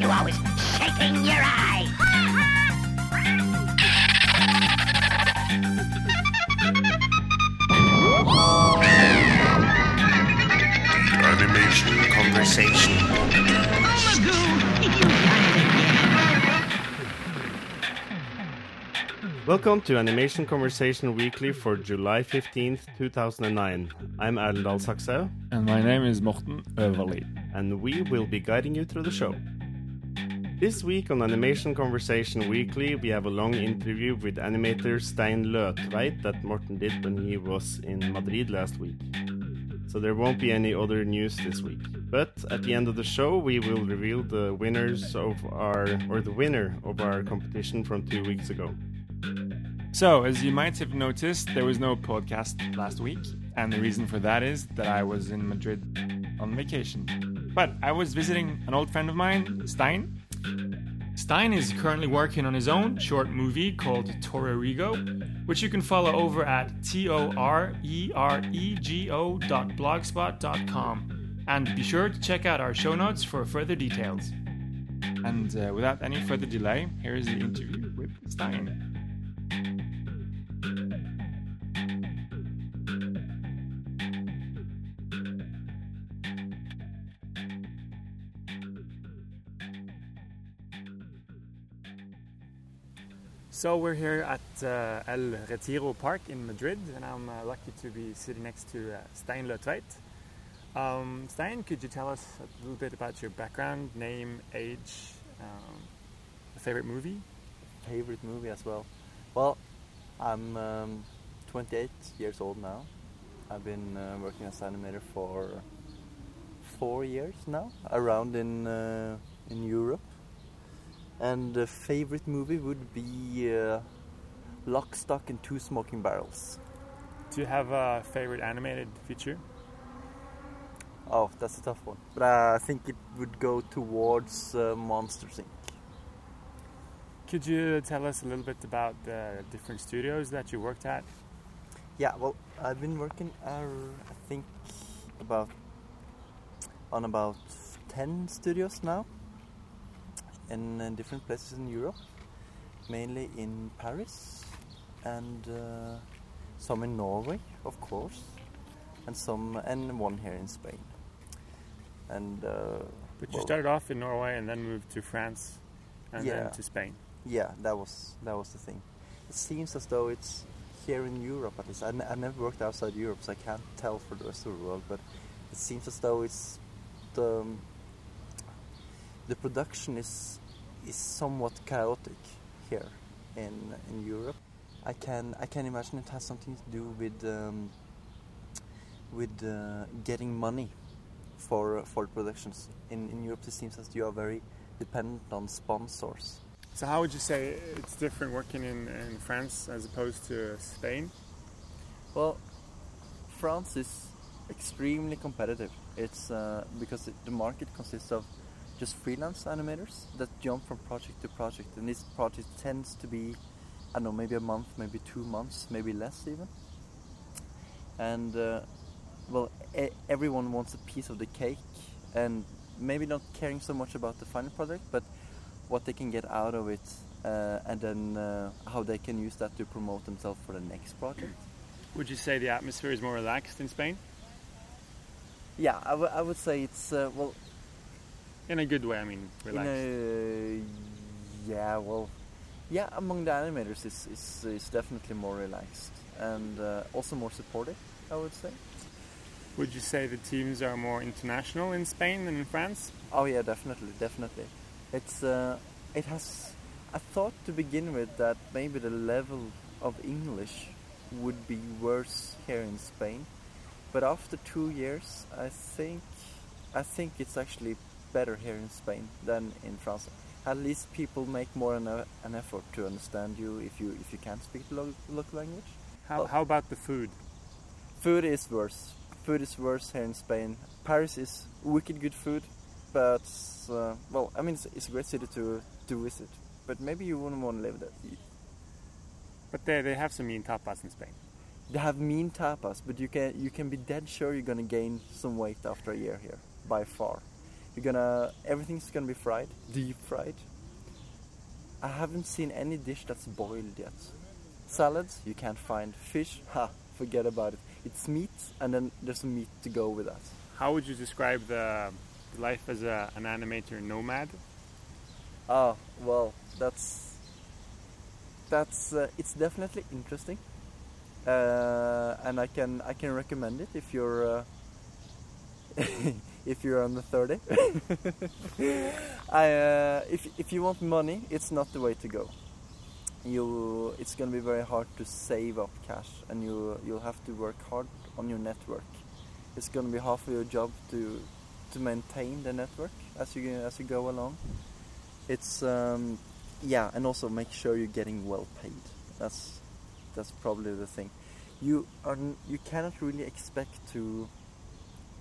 you always shaking your eye? Animation conversation. Welcome to Animation Conversation Weekly for July 15th, 2009. I'm Erlend Sakshaug, And my name is Morten Øverlie. and we will be guiding you through the show. This week on Animation Conversation Weekly, we have a long interview with animator Stein Løtveit that Morten did when he was in Madrid last week. So there won't be any other news this week. But at the end of the show, we will reveal the winners of our, or the winner of our competition from two weeks ago. So, as you might have noticed, there was no podcast last week, and the reason for that is that I was in Madrid on vacation. But I was visiting an old friend of mine, Stein. Stein is currently working on his own short movie called Torerego, which you can follow over at T O R E R E G O dot blogspot dot com. And be sure to check out our show notes for further details. And uh, without any further delay, here is the interview with Stein. So we're here at uh, El Retiro Park in Madrid, and I'm uh, lucky to be sitting next to uh, Stein Løtveit. Um, Stein, could you tell us a little bit about your background, name, age, um, favorite movie? favorite movie as well. Well, I'm um, 28 years old now. I've been uh, working as animator for four years now, around in uh, in Europe. And the favorite movie would be uh, Lock, Stock, and Two Smoking Barrels. Do you have a favorite animated feature? Oh, that's a tough one. But uh, I think it would go towards uh, Monsters Inc. Could you tell us a little bit about the different studios that you worked at? Yeah, well, I've been working, uh, I think, about on about ten studios now, in uh, different places in Europe, mainly in Paris, and uh, some in Norway, of course, and some and one here in Spain. And uh, But you well, started off in Norway and then moved to France and Yeah. then to Spain. Yeah, that was that was the thing. It seems as though it's here in Europe at least. I, n- I never worked outside Europe, so I can't tell for the rest of the world. But it seems as though it's the um, the production is is somewhat chaotic here in in Europe. I can I can imagine it has something to do with um, with uh, getting money for for productions. In in Europe, it seems as you are very dependent on sponsors. So how would you say it's different working in, in France as opposed to Spain? Well, France is extremely competitive. It's uh, because it, the market consists of just freelance animators that jump from project to project, and this project tends to be, I don't know, maybe a month, maybe two months, maybe less even. And uh, well, e- everyone wants a piece of the cake, and maybe not caring so much about the final product, but what they can get out of it, uh, and then uh, how they can use that to promote themselves for the next project. Would you say the atmosphere is more relaxed in Spain? Yeah, I, w- I would say it's uh, well, In a good way, I mean, relaxed. a, yeah, well, yeah, among the animators, it's it's, it's definitely more relaxed and uh, also more supportive. I would say. Would you say the teams are more international in Spain than in France? Oh yeah, definitely, definitely. It's uh, it has. I thought to begin with that maybe the level of English would be worse here in Spain, but after two years, I think I think it's actually better here in Spain than in France. At least people make more an, an effort to understand you if you if you can't speak the lo- local language. How, how about the food? Food is worse. Food is worse here in Spain. Paris is wicked good food, but uh, well, I mean it's, it's a great city to to visit. But maybe you wouldn't want to live there. But they, they have some mean tapas in Spain. They have mean tapas, but you can you can be dead sure you're gonna gain some weight after a year here, by far. You're gonna everything's gonna be fried, deep fried. I haven't seen any dish that's boiled yet. Salads you can't find. Fish, ha, forget about it. It's meat, and then there's some meat to go with that. How would you describe the life as a, an animator nomad? Ah, well, that's that's uh, it's definitely interesting, uh, and I can I can recommend it if you're uh, if you're under thirty. I uh, if if you want money, it's not the way to go. You it's gonna be very hard to save up cash, and you you'll have to work hard on your network. It's gonna be half of your job to to maintain the network as you as you go along it's um, yeah and also make sure you're getting well paid that's that's probably the thing you are you cannot really expect to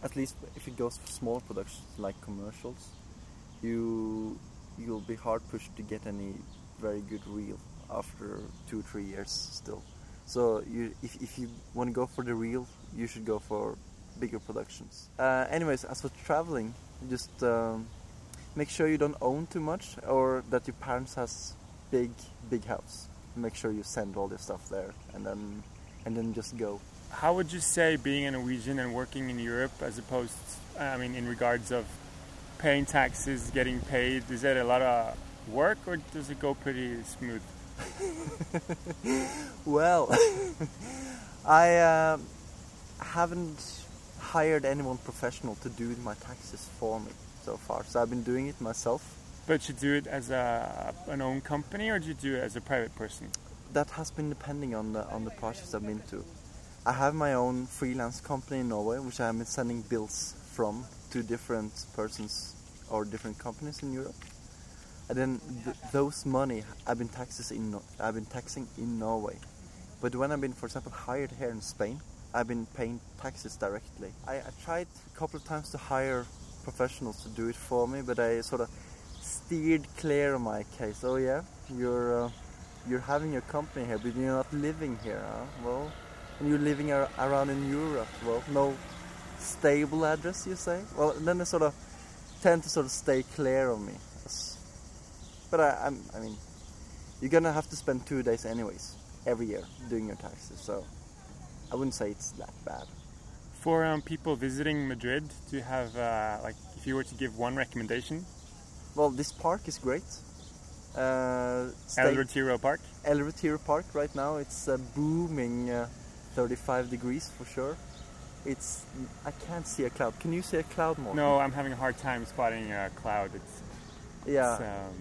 at least if it goes for small productions like commercials you you'll be hard pushed to get any very good reel after two three years still. So you if, if you want to go for the reel you should go for bigger productions. Uh, anyways as for traveling just um, make sure you don't own too much or that your parents has big big house. Make sure you send all your stuff there and then and then just go How would you say being a Norwegian and working in Europe as opposed, I mean, in regards of paying taxes, getting paid, is that a lot of work or does it go pretty smooth? well i uh, haven't hired anyone professional to do my taxes for me so far so i've been doing it myself But you do it as a, an own company or do you do it as a private person? that has been depending on the on the projects I've been to. I have my own freelance company in Norway, which I have been sending bills from to different persons or different companies in Europe. And then th- those money I've been taxes in Nor- I've been taxing in Norway. But when I've been, for example, hired here in Spain, I've been paying taxes directly. I, I tried a couple of times to hire professionals to do it for me, but I sort of steered clear of my case. Oh yeah, you're. Uh, you're having your company here, but you're not living here. Huh? Well, and you're living ar- around in Europe. Well, no stable address, you say? Well, then they sort of tend to sort of stay clear of me. But I, I'm, I mean, you're gonna have to spend two days anyways every year doing your taxes, so I wouldn't say it's that bad. For um, people visiting Madrid, do you have, uh, like, if you were to give one recommendation, Well, this park is great. Uh, El Retiro Park? El Retiro Park right now. It's uh, booming uh, 35 degrees for sure. It's I can't see a cloud. Can you see a cloud more? No, I'm having a hard time spotting a cloud. It's, Yeah, it's, um,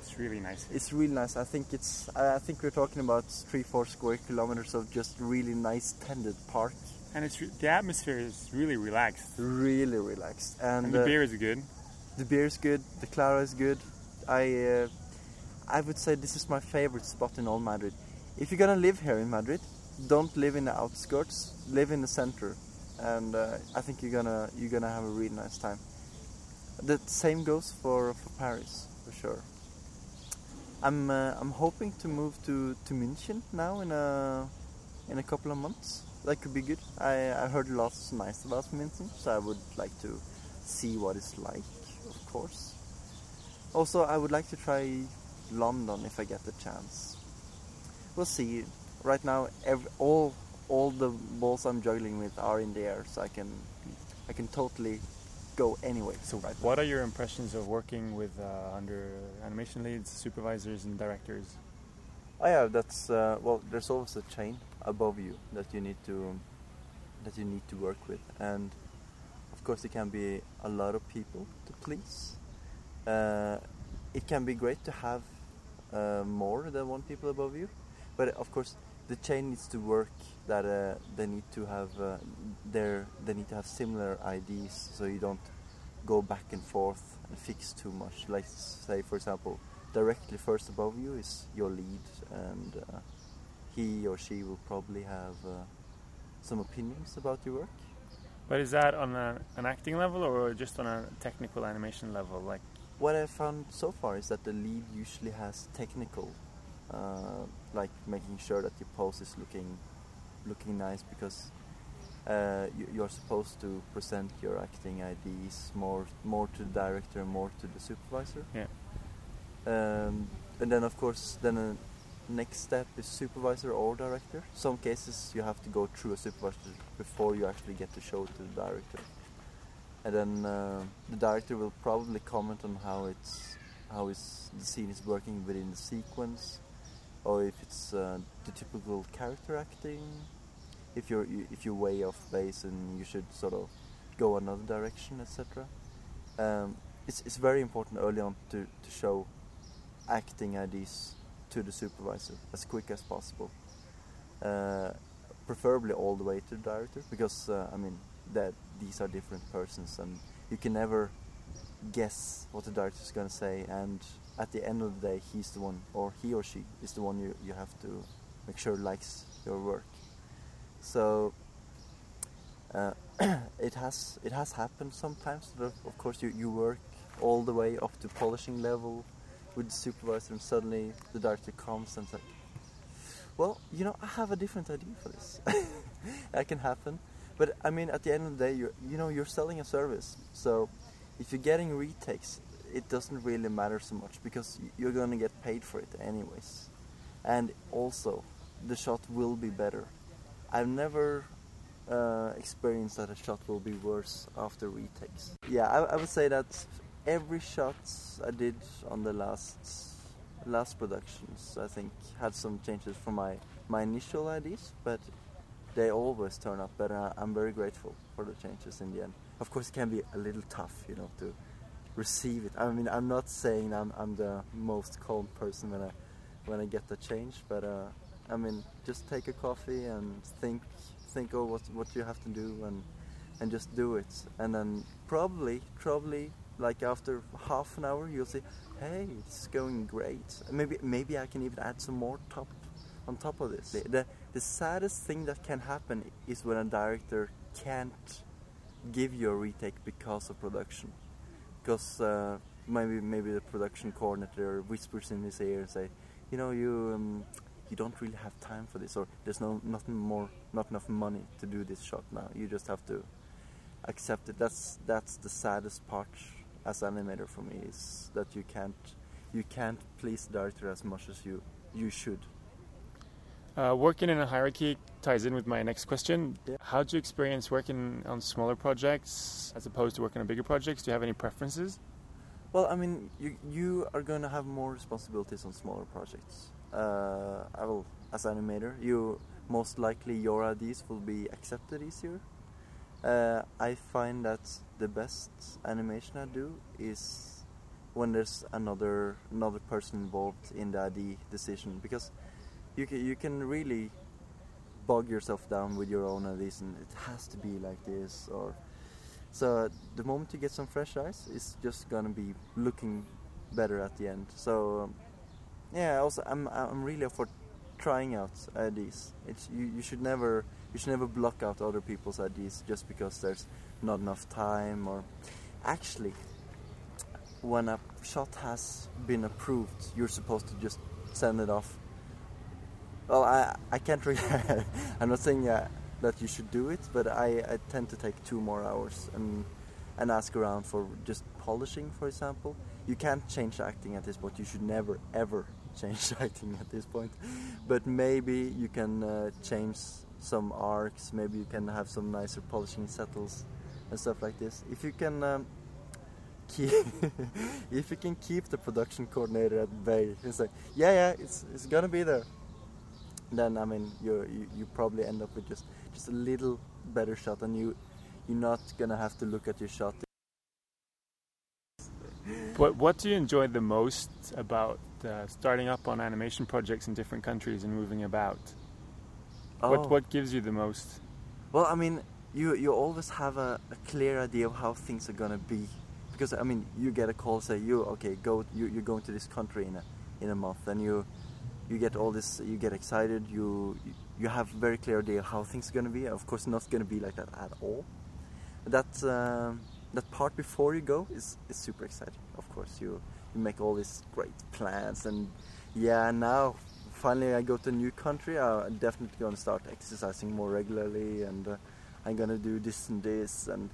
it's really nice. it's really nice. I think it's I think we're talking about three four square kilometers of just really nice tended park. And it's the atmosphere is really relaxed. Really relaxed and, And the uh, beer is good. the beer is good. The Clara is good. I uh, I would say this is my favorite spot in all Madrid. If you're gonna live here in Madrid, don't live in the outskirts. Live in the center, and uh, I think you're gonna you're gonna have a really nice time. The same goes for for Paris for sure. I'm uh, I'm hoping to move to to München now in a in a couple of months. That could be good. I I heard lots nice about München, so I would like to see what it's like, of course. Also, I would like to try London if I get the chance. We'll see. Right now, ev all all the balls I'm juggling with are in the air, so I can I can totally go anyway. So, right what are your impressions of working with uh, under animation leads, supervisors, and directors? Oh yeah, that's uh, well. There's always a chain above you that you need to that you need to work with, and of course it can be a lot of people to please. Uh, it can be great to have uh, more than one people above you, but of course the chain needs to work. That uh, they need to have uh, their they need to have similar IDs, so you don't go back and forth and fix too much. Like say, for example, directly first above you is your lead, and uh, he or she will probably have uh, some opinions about your work. But is that on a, an acting level or just on a technical animation level? Like, What I've found so far is that the lead usually has technical, uh, like making sure that your pose is looking, looking nice because uh, you, you're supposed to present your acting IDs more, more to the director and more to the supervisor. Yeah. Um, and then of course, then a next step is supervisor or director. Some cases you have to go through a supervisor before you actually get to show to the director. And then uh, the director will probably comment on how it's how is the scene is working within the sequence, or if it's uh, the typical character acting. If you're if you're way off base and you should sort of go another direction, etc. Um, it's it's very important early on to to show acting ideas to the supervisor as quick as possible. Uh, preferably all the way to the director because uh, I mean that these are different persons and you can never guess what the director is going to say and at the end of the day he's the one or he or she is the one you, you have to make sure likes your work. So uh, it has it has happened sometimes that of course you, you work all the way up to polishing level with the supervisor and suddenly the director comes and says well you know i have a different idea for this. That can happen. But i mean at the end of the day you you know you're selling a service. So if you're getting retakes it doesn't really matter so much because you're going to get paid for it anyways. And also the shot will be better. I've never uh, experienced that a shot will be worse after retakes. Yeah I, I would say that every shot i did on the last last productions i think had some changes from my my initial ideas but they always turn out better. I'm very grateful for the changes in the end. Of course it can be a little tough you know to receive it. I mean i'm not saying i'm, I'm the most calm person when i when i get the change but uh, i mean just take a coffee and think think of what what you have to do and and just do it. And then probably probably like after half an hour you'll say hey it's going great. Maybe maybe i can even add some more top on top of this. The, the, the saddest thing that can happen is when a director can't give you a retake because of production because uh, maybe maybe the production coordinator whispers in his ear and say you know you um, you don't really have time for this or there's no nothing more not enough money to do this shot now. You just have to accept it. That's that's the saddest part as animator for me is that you can't you can't please the director as much as you you should uh, working in a hierarchy ties in with my next question. Yeah. How do you experience working on smaller projects as opposed to working on bigger projects? Do you have any preferences? Well, I mean, you you are going to have more responsibilities on smaller projects. Uh, I will, as animator, you most likely your ideas will be accepted easier. Uh, I find that the best animation I do is when there's another another person involved in the ID decision because you can you can really bog yourself down with your own ideas and it has to be like this or so the moment you get some fresh eyes, it's just gonna be looking better at the end. So um, yeah, also I'm I'm really for trying out ideas. It's you, you should never you should never block out other people's ideas just because there's not enough time or actually when a shot has been approved, you're supposed to just send it off. Well, I I can't really. I'm not saying uh, that you should do it, but I, I tend to take two more hours and and ask around for just polishing, for example. You can't change acting at this point. You should never ever change acting at this point. But maybe you can uh, change some arcs. Maybe you can have some nicer polishing settles and stuff like this. If you can. Um, keep if you can keep the production coordinator at bay, it's like, yeah, yeah, it's it's gonna be there. Then I mean, you you, probably end up with just just a little better shot, and you you're not gonna have to look at your shot. What What do you enjoy the most about uh, starting up on animation projects in different countries and moving about? Oh. What what gives you the most? Well, I mean, you you always have a, a clear idea of how things are gonna be, because I mean, you get a call say you okay go you you're going to this country in a in a month, and you you get all this you get excited you you have very clear idea how things are gonna be. Of course, not gonna be like that at all. That um, that part before you go is is super exciting. Of course, you you make all these great plans and yeah now finally I go to a new country, I'm definitely going to start exercising more regularly, and uh, I'm going to do this and this, and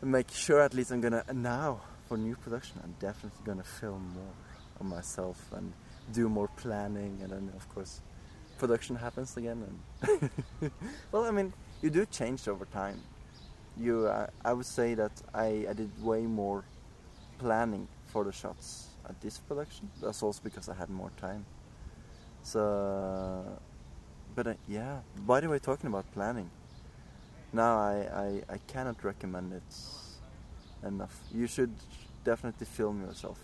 make sure at least I'm going to now for new production. I'm definitely going to film more of myself and do more planning, and then of course production happens again. And well, I mean, you do change over time. You, uh, I would say that I, I did way more planning for the shots at this production. That's also because I had more time. So, but uh, yeah. By the way, talking about planning, now I, I, I cannot recommend it enough. You should definitely film yourself.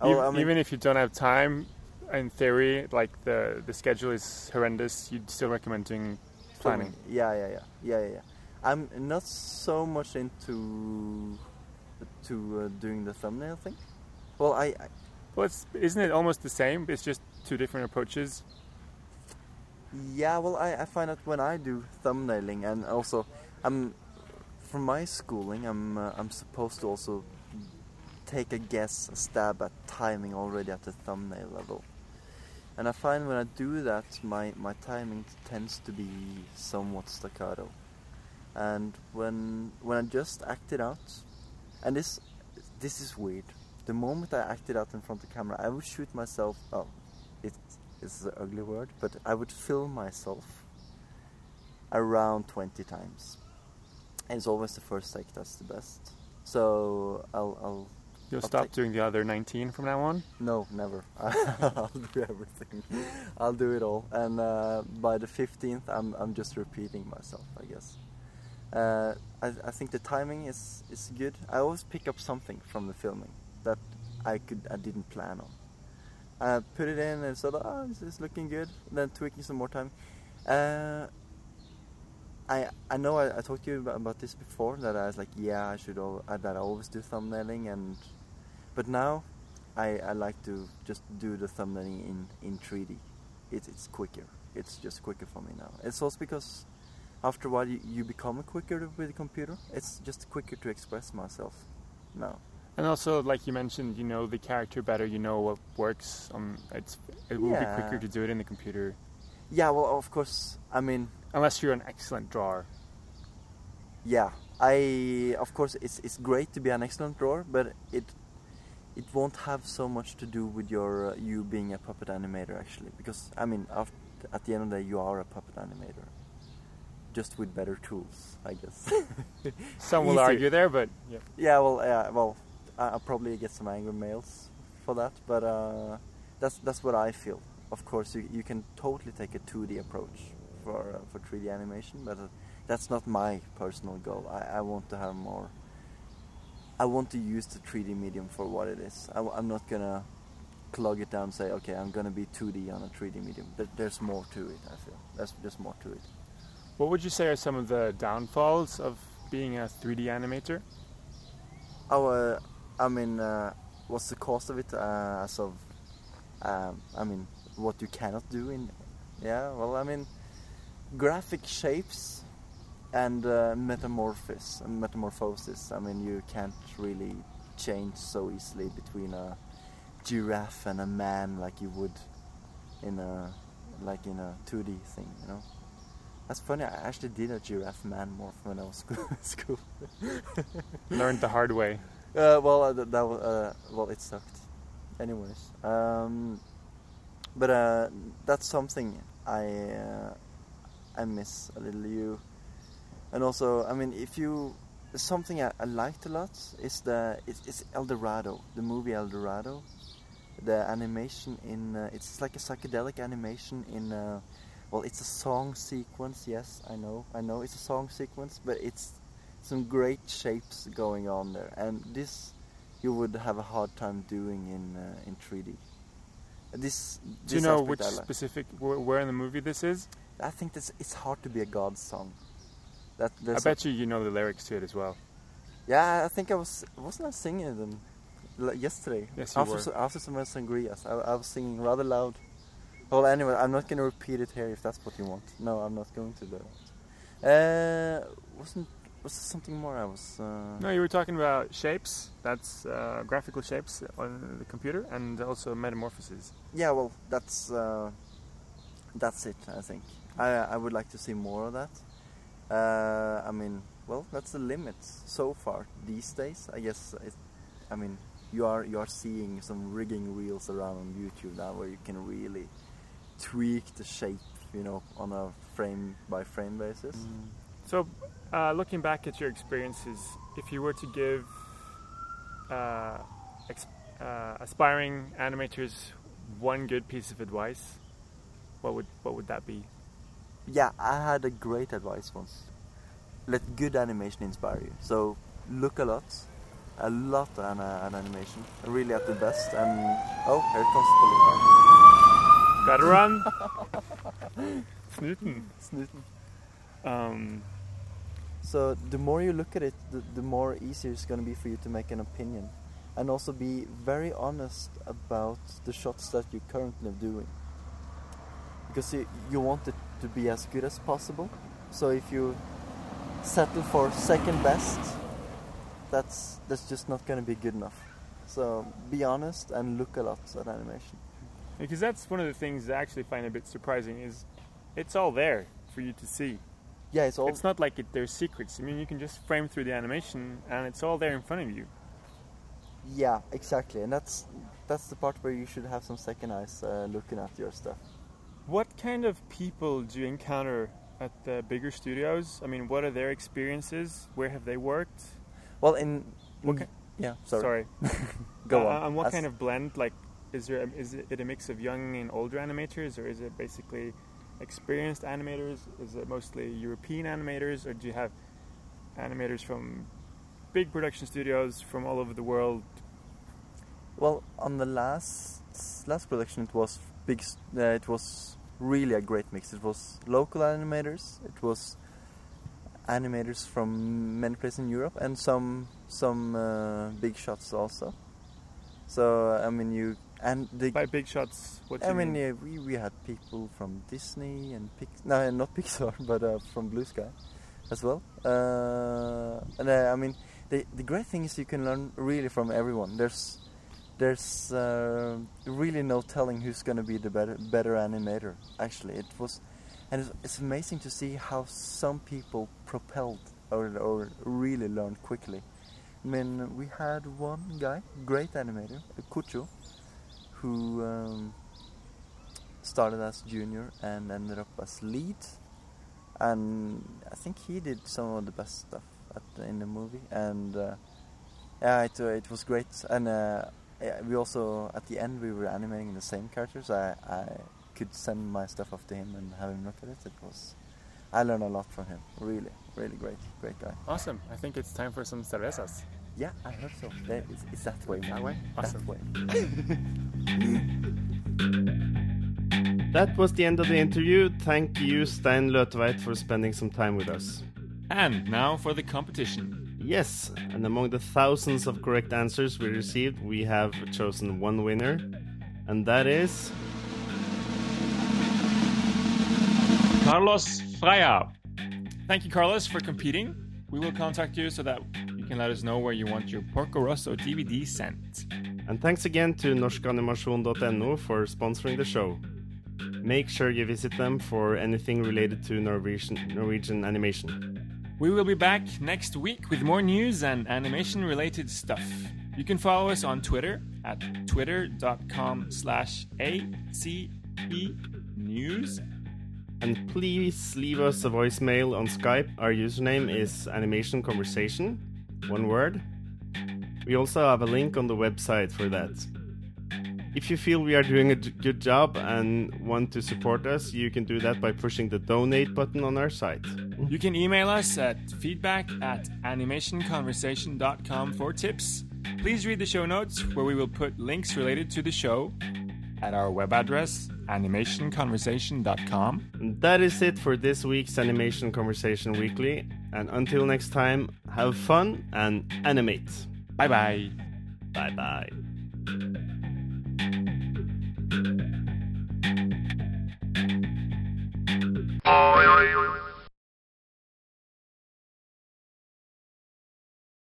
Oh, even, I mean- even if you don't have time, in theory, like the the schedule is horrendous, you'd still recommend doing planning. Yeah, yeah, yeah, yeah, yeah. yeah. I'm not so much into to uh, doing the thumbnail thing. Well, I, I Well, it's isn't it almost the same? It's just two different approaches. Yeah, well, I, I find that when I do thumbnailing, and also, I'm from my schooling, I'm uh, I'm supposed to also take a guess, a stab at timing already at the thumbnail level. And I find when I do that, my my timing tends to be somewhat staccato. And when when I just act it out, and this this is weird. The moment I acted out in front of the camera, I would shoot myself. Oh, it is an ugly word, but I would film myself around 20 times. And it's always the first take that's the best. So I'll, I'll You'll I'll stop take- doing the other 19 from now on. no, never. I'll do everything. I'll do it all. And uh, by the 15th, I'm, I'm just repeating myself, I guess. Uh, I, I think the timing is, is good. I always pick up something from the filming that I could I didn't plan on. I put it in and said, "Oh, this is looking good." Then tweaking some more time. Uh, I I know I, I talked to you about, about this before that I was like, yeah, I should al- uh, that I always do thumbnailing and but now I, I like to just do the thumbnailing in, in 3D. It, it's quicker. It's just quicker for me now. It's also because after a while you, you become quicker with the computer. It's just quicker to express myself now. And also, like you mentioned, you know the character better. You know what works. Um, it's it will be quicker to do it in the computer, Yeah, well, of course. I mean, unless you're an excellent drawer. yeah. I of course it's it's great to be an excellent drawer, but it it won't have so much to do with your uh, you being a puppet animator actually, because I mean, after, at the end of the day, you are a puppet animator, just with better tools, I guess. Some will Easier. argue there, but yeah. Yeah, well, yeah, well, I- I'll probably get some angry mails for that, but uh, that's that's what I feel. Of course, you, you can totally take a 2D approach for uh, for 3D animation, but uh, that's not my personal goal. I, I want to have more. I want to use the 3D medium for what it is. I, am not gonna clog it down and say, okay, I'm gonna be 2D on a 3D medium. There, there's more to it. I feel there's just more to it. What would you say are some of the downfalls of being a 3D animator? Oh, uh, I mean, uh, what's the cost of it uh, as of? Um, I mean, what you cannot do in. Yeah, well, I mean, graphic shapes and uh, metamorphosis. Metamorphosis. I mean, you can't really change so easily between a giraffe and a man like you would in a like in a 2D thing. You know. That's funny. I actually did a giraffe man morph when I was in school. Learned the hard way. Uh, well, uh, that, that was uh, well, it sucked. Anyways, um, but uh, that's something I uh, I miss a little. You, and also, I mean, if you something I, I liked a lot is the it's, it's El Dorado, the movie El Dorado. The animation in uh, it's like a psychedelic animation in. Uh, well, it's a song sequence. Yes, I know, I know, it's a song sequence, but it's some great shapes going on there, and this you would have a hard time doing in uh, in 3D. This, Do you know which like. specific where in the movie this is? I think this it's hard to be a god song. That I there's a- bet you you know the lyrics to it as well. yeah, I think I was wasn't I singing them yesterday Yes, you after were. so- after some sangrias. I, I was singing rather loud. Well, anyway, I'm not gonna repeat it here if that's what you want. No, I'm not going to do that. Uh, wasn't was there something more I was? Uh, No, you were talking about shapes. That's uh, graphical shapes on the computer, and also metamorphoses. Yeah, well, that's uh, that's it. I think I I would like to see more of that. Uh, I mean, well, that's the limit so far these days. I guess. It, I mean, you are you are seeing some rigging reels around on YouTube now where you can really tweak the shape, you know, on a frame by frame basis. So, uh, looking back at your experiences, if you were to give uh, uh, aspiring animators one good piece of advice, what would what would that be? Yeah, I had a great advice once. Let good animation inspire you. So look a lot, a lot an, an animation, really at the best. And oh, here comes Gotta run. Snooten. Police. Snooten. Um, So the more you look at it, the, the more easier it's going to be for you to make an opinion, and also be very honest about the shots that you're currently doing. Because you, you want it to be as good as possible. So if you settle for second best, that's that's just not going to be good enough. So be honest and look a lot at animation. because that's one of the things I actually find a bit surprising is it's all there for you to see. Yeah, it's all It's not like it, there's secrets. I mean, you can just frame through the animation, and it's all there in front of you. yeah, exactly, and that's that's the part where you should have some second eyes uh, looking at your stuff. What kind of people do you encounter at the bigger studios? I mean, what are their experiences? Where have they worked? Well, in, What in yeah, sorry, Go go uh, on. And what As- kind of blend? Like, is there a, is it a mix of young and older animators, or is it basically experienced animators? Is it mostly European animators, or do you have animators from big production studios from all over the world? Well, on the last last production, it was big. Uh, it was really a great mix. It was local animators. It was animators from many places in Europe, and some some uh, big shots also. So I mean, you and the. By big shots, what I you mean, mean? yeah, we we had people from Disney and Pix. No, not Pixar, but uh, from Blue Sky as well. Uh, and uh, I mean, the the great thing is you can learn really from everyone. There's there's uh, really no telling who's going to be the better better animator. Actually, it was, and it's, amazing to see how some people propelled or or really learned quickly. I mean, we had one guy, great animator, Kucho, who um, started as junior and ended up as lead. And I think he did some of the best stuff in the movie. And uh, yeah, it, it was great. And uh, yeah, we also, at the end, we were animating the same characters. I, I could send my stuff off to him and have him look at it. It was, I learned a lot from him. Really, really great, great guy. Awesome. I think it's time for some cervezas. Yeah, I heard so. That, it's, it's that way. That way? Awesome. That way. That was the end of the interview. Thank you, Stein Løtveit, for spending some time with us. And now for the competition. Yes, and among the thousands of correct answers we received, we have chosen one winner, and that is. Carlos Fraiha. Thank you, Carlos, for competing. We will contact you so that you can let us know where you want your Porco Rosso DVD sent. And thanks again to norskanimasjon.no for sponsoring the show. Make sure you visit them for anything related to Norwegian, Norwegian animation. We will be back next week with more news and animation related stuff. You can follow us on Twitter at twitter.com slash ACE News. And please leave us a voicemail on Skype. Our username is Animation Conversation, one word. We also have a link on the website for that. If you feel we are doing a good job and want to support us, you can do that by pushing the donate button on our site. You can email us at feedback at animationconversation.com for tips. Please read the show notes where we will put links related to the show at our web address animationconversation.com. And that is it for this week's Animation Conversation Weekly. And until next time, have fun and animate. Bye bye. Bye bye. Oi, oi, oi.